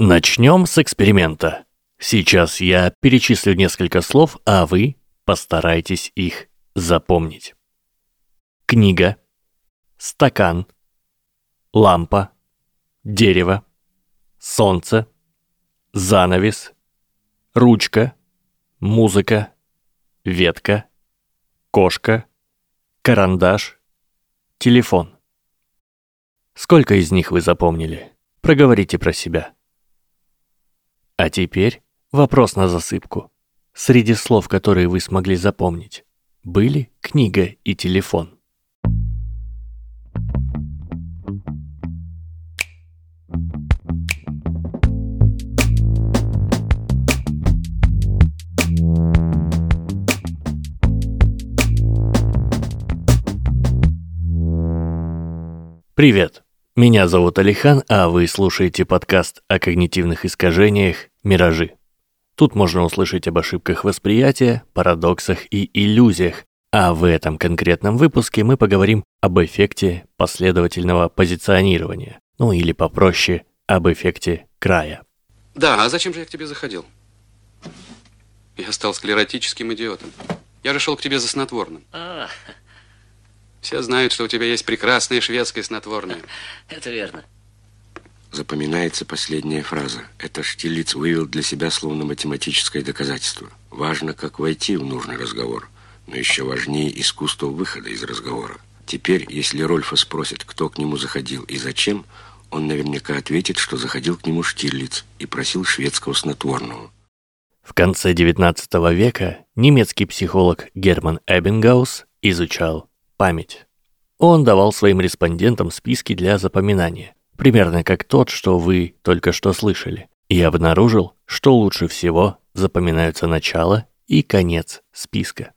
Начнем с эксперимента. Сейчас я перечислю несколько слов, а вы постарайтесь их запомнить. Книга, стакан, лампа, дерево, солнце, занавес, ручка, музыка, ветка, кошка, карандаш, телефон. Сколько из них вы запомнили? Проговорите про себя. А теперь вопрос на засыпку. Среди слов, которые вы смогли запомнить, были книга и телефон. Привет! Меня зовут Алихан, а вы слушаете подкаст о когнитивных искажениях «Миражи». Тут можно услышать об ошибках восприятия, парадоксах и иллюзиях, а в этом конкретном выпуске мы поговорим об эффекте последовательного позиционирования, ну или попроще, об эффекте края. Да, а зачем же я к тебе заходил? Я стал склеротическим идиотом. Я же шел к тебе за снотворным. А, Все знают, что у тебя есть прекрасное шведское снотворное. это верно. Запоминается последняя фраза. Это Штирлиц вывел для себя словно математическое доказательство. Важно, как войти в нужный разговор, но еще важнее искусство выхода из разговора. Теперь, если Рольфа спросит, кто к нему заходил и зачем, он наверняка ответит, что заходил к нему Штирлиц и просил шведского снотворного. В конце XIX века немецкий психолог Герман Эббингаус изучал память. Он давал своим респондентам списки для запоминания, примерно как тот, что вы только что слышали, и обнаружил, что лучше всего запоминаются начало и конец списка.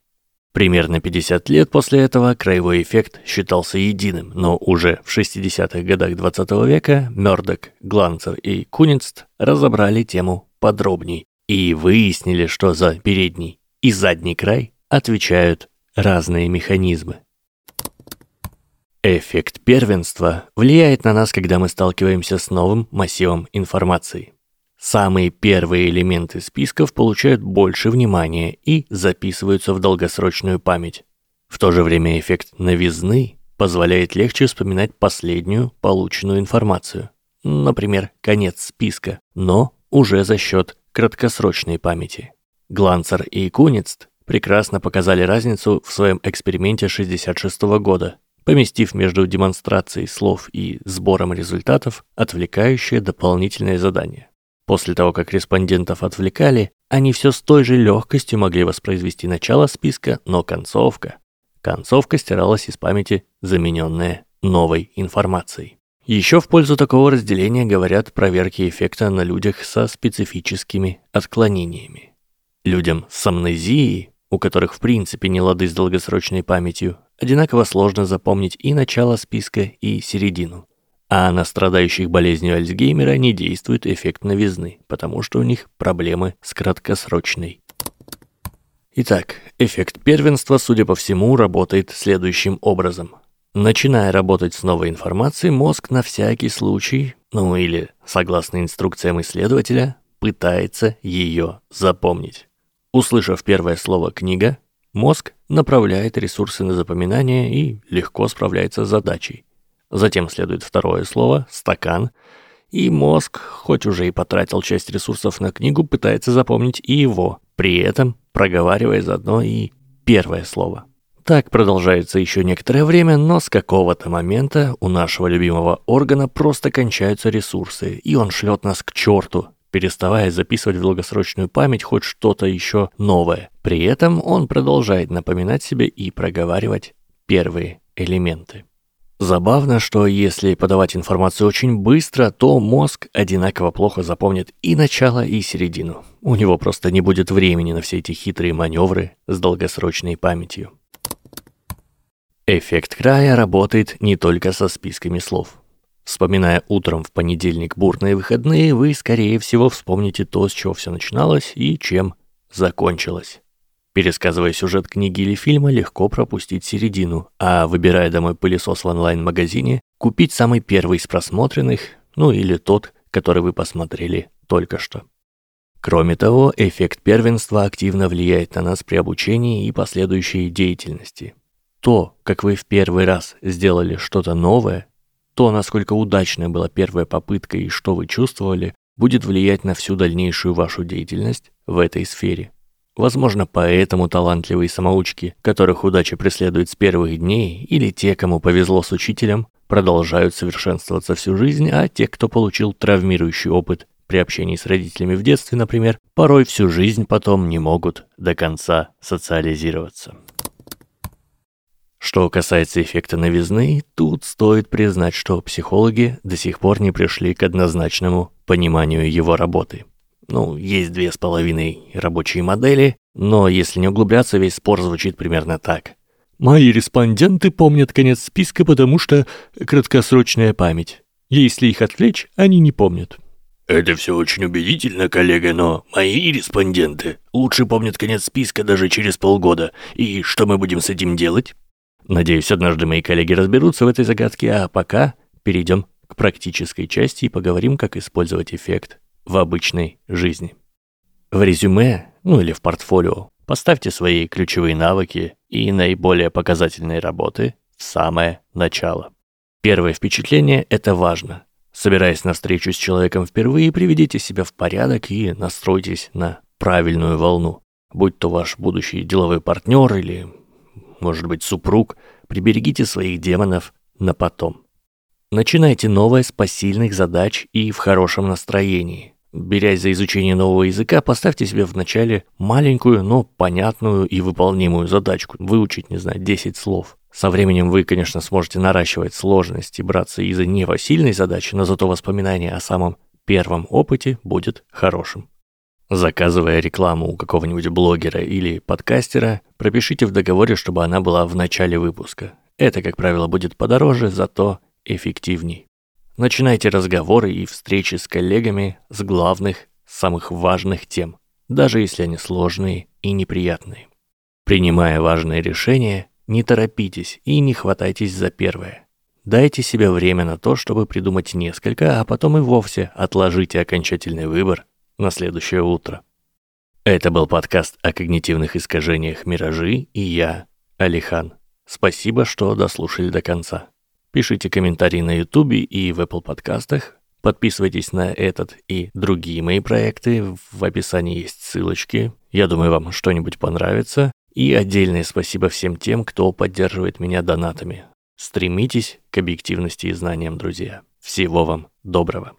Примерно 50 лет после этого краевой эффект считался единым, но уже в 60-х годах 20 века Мёрдок, Гланцер и Куницт разобрали тему подробней и выяснили, что за передний и задний край отвечают разные механизмы. Эффект первенства влияет на нас, когда мы сталкиваемся с новым массивом информации. Самые первые элементы списков получают больше внимания и записываются в долгосрочную память. В то же время эффект новизны позволяет легче вспоминать последнюю полученную информацию. Например, конец списка, но уже за счет краткосрочной памяти. Гланцер и Куницт прекрасно показали разницу в своем эксперименте 66 года, поместив между демонстрацией слов и сбором результатов отвлекающее дополнительное задание. После того, как респондентов отвлекали, они все с той же легкостью могли воспроизвести начало списка, но концовка. Концовка стиралась из памяти, замененная новой информацией. Еще в пользу такого разделения говорят проверки эффекта на людях со специфическими отклонениями. Людям с амнезией, у которых в принципе не лады с долгосрочной памятью, одинаково сложно запомнить и начало списка, и середину. А на страдающих болезнью Альцгеймера не действует эффект новизны, потому что у них проблемы с краткосрочной. Итак, эффект первенства, судя по всему, работает следующим образом. Начиная работать с новой информацией, мозг на всякий случай, ну или, согласно инструкциям исследователя, пытается ее запомнить. Услышав первое слово «книга», мозг направляет ресурсы на запоминание и легко справляется с задачей. Затем следует второе слово «стакан», и мозг, хоть уже и потратил часть ресурсов на книгу, пытается запомнить и его, при этом проговаривая заодно и первое слово. Так продолжается еще некоторое время, но с какого-то момента у нашего любимого органа просто кончаются ресурсы, и он шлет нас к черту, переставая записывать в долгосрочную память хоть что-то еще новое. При этом он продолжает напоминать себе и проговаривать первые элементы. Забавно, что если подавать информацию очень быстро, то мозг одинаково плохо запомнит и начало, и середину. У него просто не будет времени на все эти хитрые маневры с долгосрочной памятью. Эффект края работает не только со списками слов. Вспоминая утром в понедельник бурные выходные, вы, скорее всего, вспомните то, с чего все начиналось и чем закончилось. Пересказывая сюжет книги или фильма, легко пропустить середину, а выбирая домой пылесос в онлайн-магазине, купить самый первый из просмотренных, ну или тот, который вы посмотрели только что. Кроме того, эффект первенства активно влияет на нас при обучении и последующей деятельности. То, как вы в первый раз сделали что-то новое, то, насколько удачная была первая попытка и что вы чувствовали, будет влиять на всю дальнейшую вашу деятельность в этой сфере. Возможно, поэтому талантливые самоучки, которых удача преследует с первых дней, или те, кому повезло с учителем, продолжают совершенствоваться всю жизнь, а те, кто получил травмирующий опыт при общении с родителями в детстве, например, порой всю жизнь потом не могут до конца социализироваться. Что касается эффекта новизны, тут стоит признать, что психологи до сих пор не пришли к однозначному пониманию его работы. Ну, есть две с половиной рабочие модели, но если не углубляться, весь спор звучит примерно так. Мои респонденты помнят конец списка, потому что краткосрочная память. Если их отвлечь, они не помнят. Это все очень убедительно, коллега, но мои респонденты лучше помнят конец списка даже через полгода. И что мы будем с этим делать? Надеюсь, однажды мои коллеги разберутся в этой загадке, а пока перейдем к практической части и поговорим, как использовать эффект в обычной жизни. В резюме, ну или в портфолио, поставьте свои ключевые навыки и наиболее показательные работы в самое начало. Первое впечатление – это важно. Собираясь на встречу с человеком впервые, приведите себя в порядок и настройтесь на правильную волну. Будь то ваш будущий деловой партнер или может быть, супруг, приберегите своих демонов на потом. Начинайте новое с посильных задач и в хорошем настроении. Берясь за изучение нового языка, поставьте себе вначале маленькую, но понятную и выполнимую задачку. Выучить, не знаю, 10 слов. Со временем вы, конечно, сможете наращивать сложность и браться из-за непосильной задачи, но зато воспоминание о самом первом опыте будет хорошим. Заказывая рекламу у какого-нибудь блогера или подкастера, пропишите в договоре, чтобы она была в начале выпуска. Это, как правило, будет подороже, зато эффективней. Начинайте разговоры и встречи с коллегами с главных, самых важных тем, даже если они сложные и неприятные. Принимая важные решения, не торопитесь и не хватайтесь за первое. Дайте себе время на то, чтобы придумать несколько, а потом и вовсе отложите окончательный выбор на следующее утро. Это был подкаст о когнитивных искажениях «Миражи» и я, Алихан. Спасибо, что дослушали до конца. Пишите комментарии на Ютубе и в Apple подкастах. Подписывайтесь на этот и другие мои проекты. В описании есть ссылочки. Я думаю, вам что-нибудь понравится. И отдельное спасибо всем тем, кто поддерживает меня донатами. Стремитесь к объективности и знаниям, друзья. Всего вам доброго.